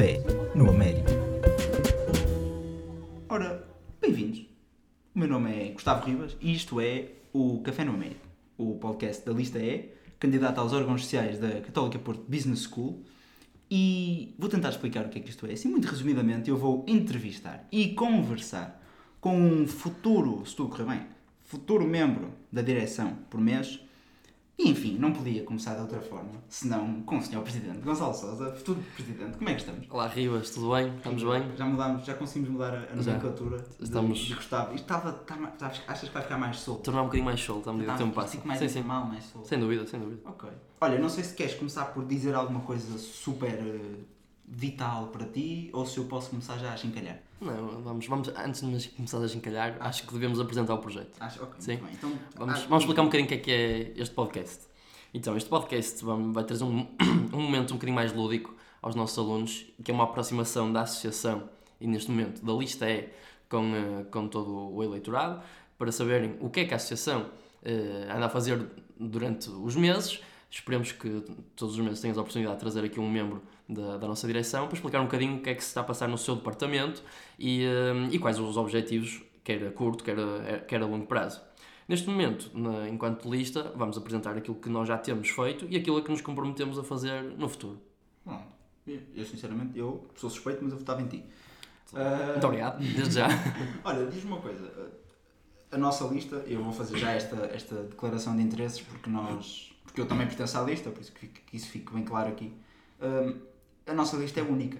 Café no Américo. Ora, bem-vindos. O meu nome é Gustavo Ribas e isto é o Café no Américo, o podcast da Lista E, candidato aos órgãos sociais da Católica Porto Business School. E vou tentar explicar o que é que isto é. Assim, muito resumidamente, eu vou entrevistar e conversar com um futuro, se tudo correr bem, futuro membro da direção por mês e enfim, não podia começar de outra forma, senão com o Sr. Presidente Gonçalo Sousa, futuro Presidente. Como é que estamos? Olá Rivas, tudo bem? Estamos bem? Já mudámos, já conseguimos mudar a nomenclatura Estamos... de, de Gustavo. Isto estava, estava, achas que vai ficar mais solto? Tornar um bocadinho mais solto à medida que o tempo passa. mais sim, sim. mal, mais solto. Sem dúvida, sem dúvida. Ok. Olha, não sei se queres começar por dizer alguma coisa super uh, vital para ti ou se eu posso começar já a chincalhar. Não, vamos, vamos antes de começar a chincalhar, acho que devemos apresentar o projeto. Acho, ok, sim. Então, vamos, acho... vamos explicar um bocadinho o que é que é este podcast. Então, este podcast vai trazer um, um momento um bocadinho mais lúdico aos nossos alunos, que é uma aproximação da associação e, neste momento, da lista E com, uh, com todo o eleitorado, para saberem o que é que a associação uh, anda a fazer durante os meses. Esperemos que todos os meses tenhas a oportunidade de trazer aqui um membro da, da nossa direção para explicar um bocadinho o que é que se está a passar no seu departamento e, uh, e quais os objetivos, quer a curto, quer a, quer a longo prazo. Neste momento, na, enquanto lista, vamos apresentar aquilo que nós já temos feito e aquilo a que nos comprometemos a fazer no futuro. Bom, eu sinceramente, eu sou suspeito, mas eu votava em ti. Muito uh... obrigado, desde já. Olha, diz-me uma coisa. A nossa lista, eu vou fazer já esta, esta declaração de interesses porque nós, porque eu também pertenço à lista, por isso que, que isso fique bem claro aqui. Uh, a nossa lista é única.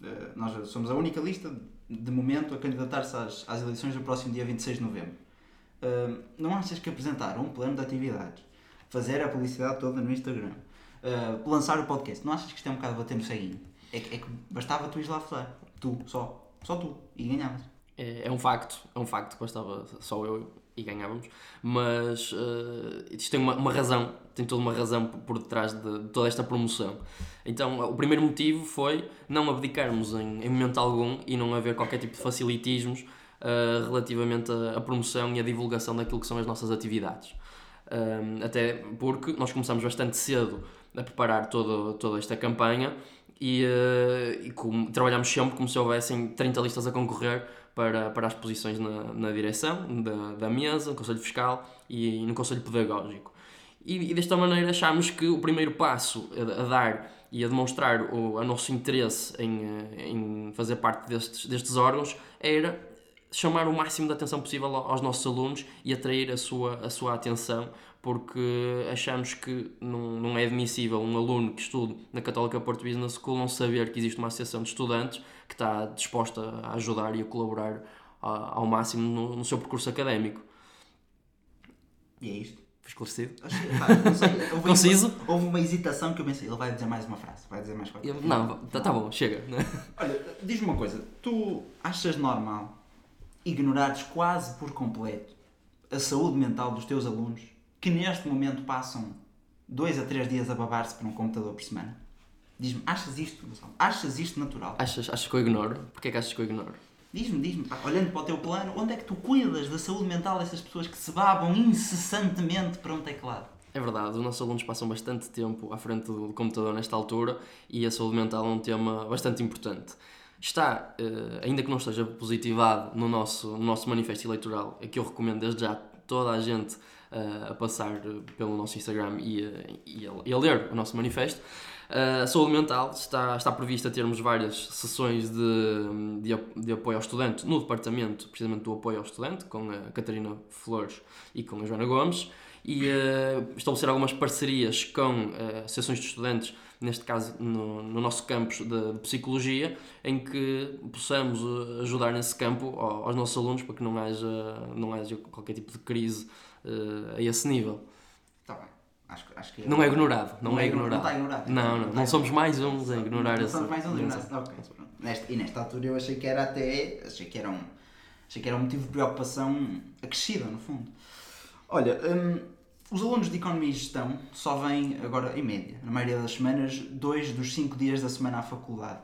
Uh, nós somos a única lista, de momento, a candidatar-se às, às eleições do próximo dia 26 de novembro não achas que apresentar um plano de atividades, fazer a publicidade toda no Instagram, uh, lançar o podcast, não achas que isto é um bocado bater no ceguinho? É, é que bastava tu ir lá votar, tu, só, só tu, e ganhavas. É, é, um facto, é um facto que bastava só eu e ganhávamos, mas uh, isto tem uma, uma, razão, tem toda uma razão por detrás de, de, toda esta promoção. Então, o primeiro motivo foi não abdicarmos em, em momento algum e não haver qualquer tipo de facilitismos uh, relativamente à, promoção e à divulgação daquilo que são as nossas atividades. Um, até porque nós começamos bastante cedo a preparar todo, toda esta campanha e, uh, e como, trabalhamos sempre como se houvessem 30 listas a concorrer para, para as posições na, na direção da, da mesa, no Conselho Fiscal e, no Conselho Pedagógico. E, e, desta maneira achámos que o primeiro passo a, a dar e a demonstrar o a nosso interesse em, eh, em fazer parte destes, destes órgãos era chamar o máximo de atenção possível aos nossos alunos e atrair a sua, a sua atenção, porque achamos que não, não é admissível um aluno que estude na Católica Porto Business School não saber que existe uma associação de estudantes que está disposta a ajudar e a colaborar ao máximo no, no seu percurso académico. E é isto. Foi esclarecido? houve Conciso? Uma, houve uma hesitação que eu pensei, ele vai dizer mais uma frase, vai dizer mais quatro. Não, tá, tá bom, chega. Olha, diz-me uma coisa, tu achas normal ignorares quase por completo a saúde mental dos teus alunos que neste momento passam dois a três dias a babar-se por um computador por semana? Diz-me, achas isto, Gonçalo? Achas isto natural? Achas, achas que eu ignoro? Porquê é que achas que eu ignoro? Diz-me, diz-me, olhando para o teu plano, onde é que tu cuidas da saúde mental dessas pessoas que se babam incessantemente para um teclado? É verdade, os nossos alunos passam bastante tempo à frente do computador nesta altura e a saúde mental é um tema bastante importante está, uh, ainda que não esteja positivado no nosso, no nosso manifesto eleitoral, é que eu recomendo desde já toda a gente a passar pelo nosso Instagram e, uh, e, a, e, a, ler o nosso manifesto. a saúde mental está, está prevista termos várias sessões de, de, de, apoio ao estudante no departamento, precisamente do apoio ao estudante, com a Catarina Flores e com a Joana Gomes, e estabelecer algumas parcerias com associações de estudantes neste caso no, no nosso campus de, de, psicologia, em que possamos eh, ajudar nesse campo aos nossos alunos para que não haja, não haja qualquer tipo de crise uh, a esse nível. Está bem. Acho, acho que é... Não é ignorado, não, não é, ignorado. Não está ignorado. Não, não, não, não somos mais uns a ignorar não, não somos mais uns a ignorar. Ok, Neste, e nesta altura eu achei que era até. Achei que era um, achei que era um motivo de preocupação acrescida, no fundo. Olha, hum, os alunos de Economia e Gestão só vêm agora, em média, na maioria das semanas, dois dos cinco dias da semana à faculdade.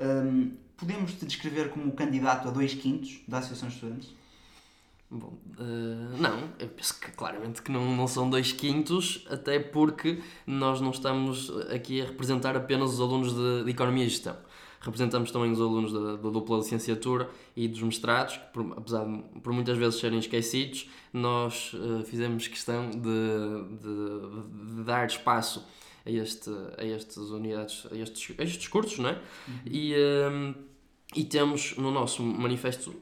Um, podemos te descrever como candidato a dois quintos da Associação de Estudantes? Bom, uh, não, eu penso que claramente que não, não são dois quintos, até porque nós não estamos aqui a representar apenas os alunos de, de Economia e Gestão. representamos também os alunos da, da dupla licenciatura e dos mestrados, que por, apesar de por muitas vezes serem esquecidos, nós uh, fizemos questão de, de, de, dar espaço a, este, a estas unidades, a estes, a estes cursos, não é? Uhum. E, um, e temos no nosso manifesto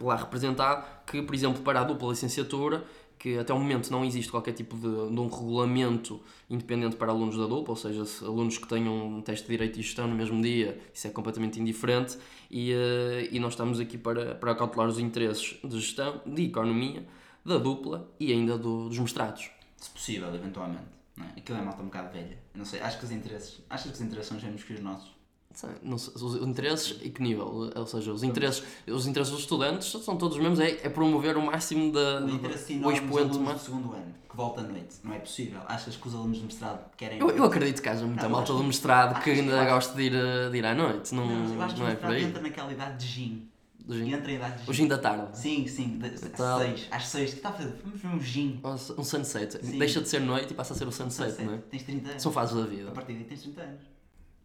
lá representado que, por exemplo, para a dupla licenciatura, que até o momento não existe qualquer tipo de, de, um regulamento independente para alunos da dupla, ou seja, alunos que tenham um teste de Direito e Gestão no mesmo dia, isso é completamente indiferente, e, uh, e nós estamos aqui para, para cautelar os interesses de gestão, de economia, da dupla e ainda do, dos mestrados. Se possível, eventualmente. Não é? Aquilo é malta um bocado velha. Não sei, acho que os interesses, acho que os interesses são que os nossos. Não os interesses e que nível? Ou seja, os interesses, os interesses dos estudantes são todos os mesmos, é, é promover o máximo da, o, interesse o expoente mais. do segundo ano, que volta à noite, não é possível. Achas que os alunos de mestrado querem. Eu, eu acredito que haja muita não, malta do mestrado que ainda gosta de ir, de ir à noite, não, não, eu acho que não é por aí. entra naquela idade de gin. Do gin. Entra idade de gin. O gin da tarde. Sim, sim, de, às seis. Às seis, que está a fazer? Vamos ver um gin. Um sunset. Sim. Deixa de ser noite e passa a ser o sunset, sunset. não é? Tens 30 anos. São fases da vida. A partir daí tens 30 anos.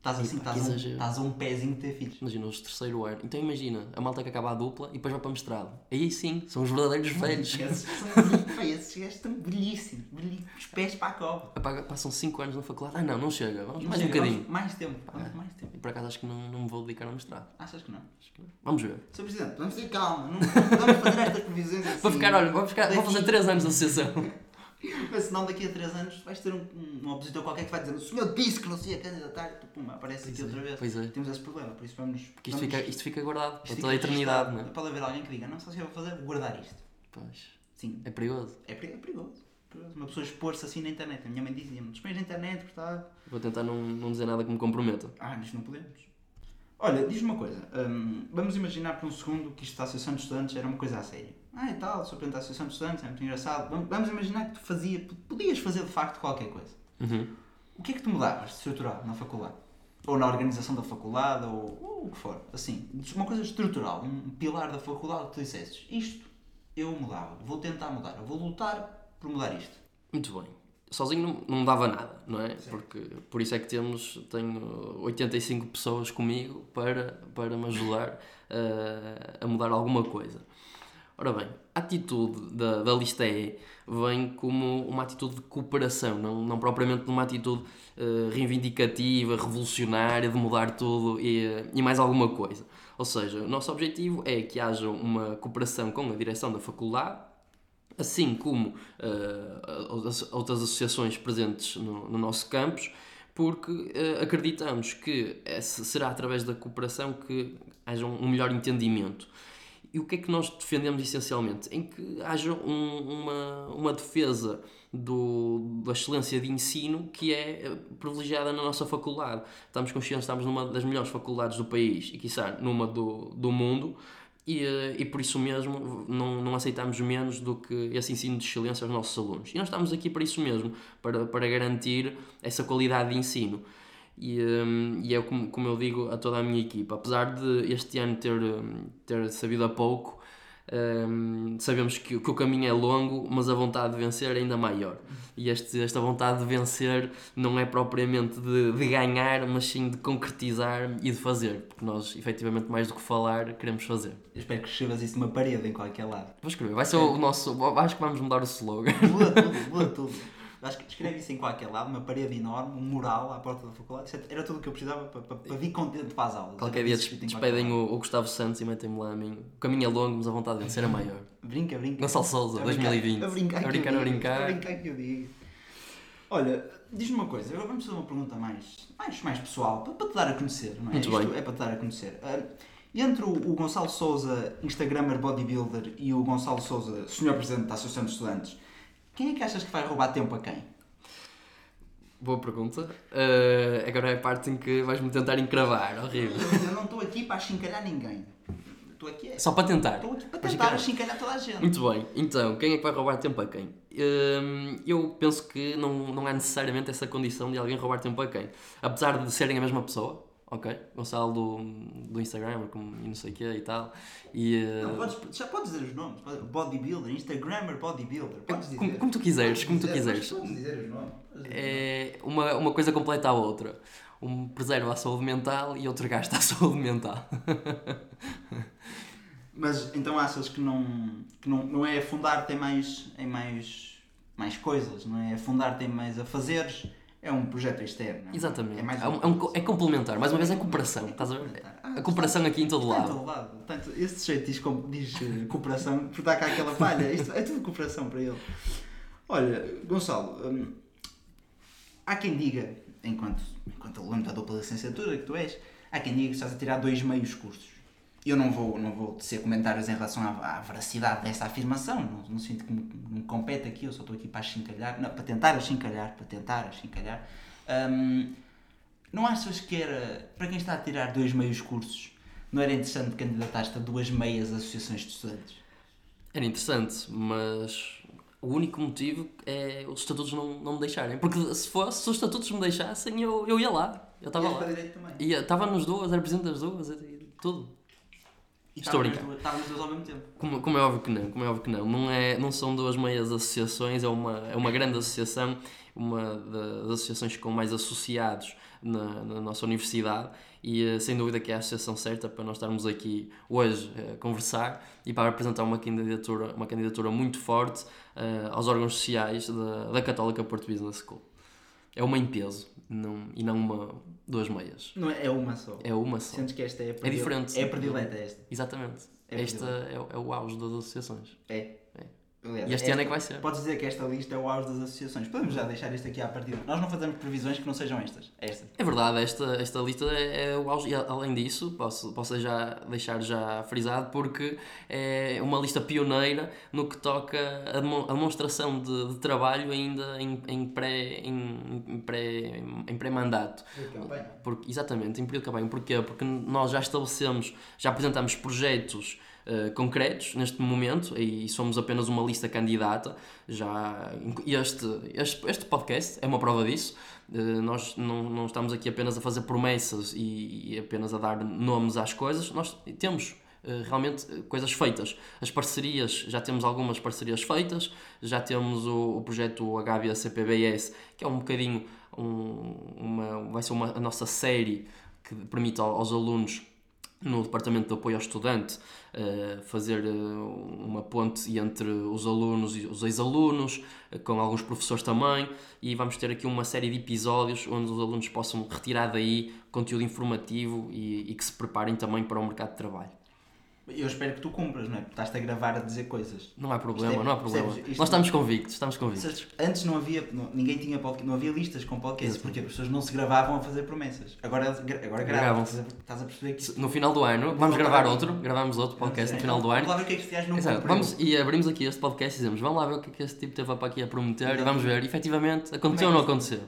Estás assim, estás, um, estás um pezinho de ter filhos. Imagina, os terceiro ano. Então imagina, a malta que acaba a dupla e depois vai para mestrado. Aí sim, são os verdadeiros velhos. esses, esses gajos estão belíssimos, belíssimos, os pés para a cova. Passam 5 anos na faculdade. Ah não, não chega, vamos mais um bocadinho. Mais tempo, vamos mais tempo. E por acaso acho que não, não me vou dedicar ao mestrado. Achas que não? Acho que não. Vamos ver. Sr. Presidente, vamos ter calma, não, vamos fazer estas previsões assim. Vou ficar, olha, vou, ficar, vou fazer 3 anos de associação. Mas senão daqui a 3 anos vais ter um, um, opositor qualquer que vai dizer o senhor disse que não se ia candidatar, tu, pum, aparece aqui pois outra é, vez. Pois é. Temos esse problema, por isso vamos. Porque isto, vamos, fica, isto fica guardado para toda a eternidade, não é? Pode haver alguém que diga, não, só se eu vou fazer, vou guardar isto. Pois. Sim. É perigoso. É, é perigoso. Uma pessoa expor-se assim na internet. A minha mãe dizia-me: dispões na internet, gostava. Vou tentar não, não dizer nada que me comprometa. Ah, isto não podemos. Olha, diz-me uma coisa. Um, vamos imaginar por um segundo que isto da Associação de Estudantes era uma coisa a sério. Ah, e tal, sou presidente da Associação de Estudantes, é muito engraçado. Vamos, vamos imaginar que tu fazia, podias fazer de facto qualquer coisa. Uhum. O que é que tu mudavas de estrutural na faculdade? Ou na organização da faculdade, ou, ou o que for. Assim, uma coisa estrutural, um pilar da faculdade que tu dissesses, isto eu mudava, vou tentar mudar, vou lutar por mudar isto. Muito bem sozinho não, não dava nada, não é? Porque por isso é que temos, tenho 85 pessoas comigo para, para me ajudar a, a mudar alguma coisa. Ora bem, a atitude da, da lista E vem como uma atitude de cooperação, não, não propriamente uma atitude uh, reivindicativa, revolucionária, de mudar tudo e, e mais alguma coisa. Ou seja, o nosso objetivo é que haja uma cooperação com a direção da faculdade, assim como uh, outras associações presentes no, no nosso campus, porque uh, acreditamos que será através da cooperação que haja um melhor entendimento. E o que é que nós defendemos essencialmente? Em que haja um, uma, uma defesa do, da excelência de ensino que é eh, privilegiada na nossa faculdade. Estamos conscientes, estamos numa das melhores faculdades do país e, quiçá, numa do, do mundo e, eh, e por isso mesmo não, não aceitamos menos do que esse ensino de excelência aos nossos alunos. E nós estamos aqui para isso mesmo, para, para garantir essa qualidade de ensino. E, um, e é como, como eu digo a toda a minha equipa, apesar de este ano ter, ter sabido a pouco, um, sabemos que, que, o caminho é longo, mas a vontade de vencer é ainda maior. E este, esta vontade de vencer não é propriamente de, de, ganhar, mas sim de concretizar e de fazer. Porque nós, efetivamente, mais do que falar, queremos fazer. Eu espero que escrevas isso numa parede em qualquer lado. Vou escrever, vai ser é. o nosso. Acho que vamos mudar o slogan. Muda tudo, muda tudo. Acho que escreve isso em qualquer lado, uma parede enorme, um mural à porta da faculdade. É, era tudo o que eu precisava para, para, para vir contente para as aulas. Qualquer dia despedem o, o, Gustavo Santos e metem-me lá a mim. O caminho é longo, mas a vontade de vencer é maior. Brinca, brinca. Gonçalo Souza, 2020. A brincar, a brincar, a brincar. A brincar que eu digo. Olha, diz-me uma coisa, agora vamos fazer uma pergunta mais, mais, mais pessoal, para, para te dar a conhecer, não é? Muito Isto bem. é para te dar a conhecer. Uh, entre o, o Gonçalo Souza, Instagrammer bodybuilder, e o Gonçalo Souza, senhor presidente da Associação de Estudantes, quem é que achas que vai roubar tempo a quem? Boa pergunta. Uh, agora é a parte em que vais-me tentar encravar, horrível. Eu não estou aqui para achincalhar ninguém. Estou aqui é... Só para tentar. Estou aqui para tentar achincalhar toda a gente. Muito bem. Então, quem é que vai roubar tempo a quem? Uh, eu penso que não, não há necessariamente essa condição de alguém roubar tempo a quem. Apesar de serem a mesma pessoa, ok? Gonçalo do, do Instagram, como, e não sei o que e tal. E, uh... não, podes, já podes dizer os nomes. Bodybuilder, Instagrammer Bodybuilder. Podes dizer. Como, como tu quiseres, como tu quiseres. Podes dizer os nomes. É uma, uma coisa completa à outra. um preserva a saúde mental e outro gasta a saúde mental. Mas então achas que não, que não, não é afundar-te em mais, em mais, mais coisas, não é afundar-te em mais a fazeres, é um projeto externo. é? Exatamente. É, mais É, um- é um é complementar, mais uma vez é cooperação. Estás a ver? Ah, A cooperação aqui em todo Está em lado. todo lado. Portanto, esse jeito diz, diz eh, cooperação, porque dá cá aquela palha. Isto é tudo cooperação para ele. Olha, Gonçalo, hum, há quem diga, enquanto, enquanto aluno da dupla licenciatura que tu és, há quem diga que estás a tirar dois meios cursos. Eu não vou, não vou tecer comentários em relação à, à veracidade dessa afirmação, não, não sinto que me, me compete aqui, eu só estou aqui para achincalhar, não, para tentar achincalhar, para tentar achincalhar. Hum, não achas que era, para quem está a tirar dois meios cursos, não era interessante candidatar-te a duas meias associações de estudantes? Era interessante, mas o único motivo é os estatutos não, não me deixarem. Porque se fosse, se os estatutos me deixassem, eu, eu ia lá. Eu estava lá. Ia, estava nos duas, era presidente das duas, tudo. E Estou a estavam as duas- ao mesmo tempo. Como, como é óbvio que não, como é óbvio que não. Não, é, não são duas meias associações, é uma, é uma grande associação, uma das associações com mais associados na, na nossa universidade e eh, sem dúvida que é a associação certa para nós estarmos aqui hoje eh, a conversar e para apresentar uma candidatura, uma candidatura muito forte eh, aos órgãos sociais da, da Católica Porto Business School. É uma em peso não, e não uma, duas meias. Não é, é uma só. É uma só. Sentes que esta é a predile- diferente. É a predileta esta. Exatamente. É Esta é, é o auge das associações. É. É. Aliás, E este ano é que vai ser. Podes dizer que esta lista é o auge das associações. Podemos já deixar isto aqui à partida. Nós não fazemos previsões que não sejam estas. Esta. É verdade, esta, esta lista é, é o auge. E além disso, posso, posso já deixar já frisado, porque é uma lista pioneira no que toca a demonstração de, de trabalho ainda em, em pré- em, em pré- em pré-mandato. Porque, exatamente, em período de campanha. Porquê? Porque nós já estabelecemos, já apresentamos projetos eh, concretos neste momento e somos apenas uma lista candidata. Já, este, este, este podcast é uma prova disso. Eh, nós não, não estamos aqui apenas a fazer promessas e, e apenas a dar nomes às coisas. Nós temos eh, realmente coisas feitas. As parcerias, já temos algumas parcerias feitas, já temos o, o projeto Agávia CPBS, que é um bocadinho um, uma, vai ser uma, a nossa série que permite ao- aos alunos no Departamento de Apoio ao Estudante eh, fazer eh, uma ponte entre os alunos e os ex-alunos, eh, com alguns professores também, e vamos ter aqui uma série de episódios onde os alunos possam retirar daí conteúdo informativo e, e que se preparem também para o mercado de trabalho. Eu espero que tu cumpras, não é? Porque estás-te a gravar a dizer coisas. Não há problema, é- não há problema. percebes? Nós estamos convictos, estamos convictos. Antes não havia, não- ninguém tinha podcast, não havia listas com podcasts, porque as pessoas não se gravavam a fazer promessas. Agora, agora gravam. Estás a- Estás a perceber que. No final do ano, vamos gravar outro, gravamos outro podcast no final do ano. Vamos lá ver o que é que este gajo não Exato. cumpriu. Vamos, e abrimos aqui este podcast e dizemos, vamos lá ver o que é que este tipo teve para aqui a prometer e vamos ver, efetivamente, aconteceu ou não aconteceu.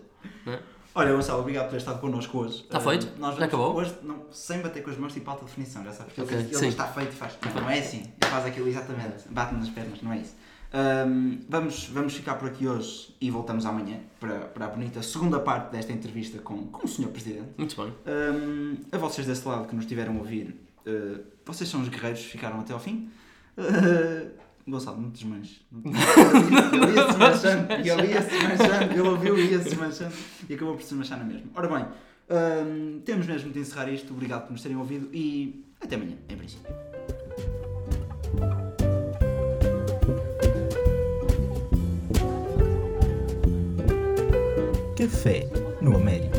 Não é? Olha, Gonçalo, obrigado por ter estado connosco hoje. Está feito? nós Já acabou? Hoje, não, sem bater com as mãos, tipo alta definição, já sabes. Ok, ele está feito e faz. Não, não é assim. Ele faz aquilo exatamente. Bate nas pernas, não é isso. Ahm, vamos, vamos ficar por aqui hoje e voltamos amanhã para, para a bonita segunda parte desta entrevista com, com o Sr. Presidente. Muito bem. Hum, a vocês desse lado que nos tiveram a ouvir, uh, vocês são os guerreiros, ficaram até ao fim. Uh, Gonçalo, não te desmanches. Ele ia se desmanchando, e ele ia se desmanchando, ele ouviu e ia se desmanchando e acabou por se desmanchar na mesma. Ora bem, hum, temos mesmo de encerrar isto. Obrigado por nos terem ouvido e até amanhã, em princípio. Café no Américo.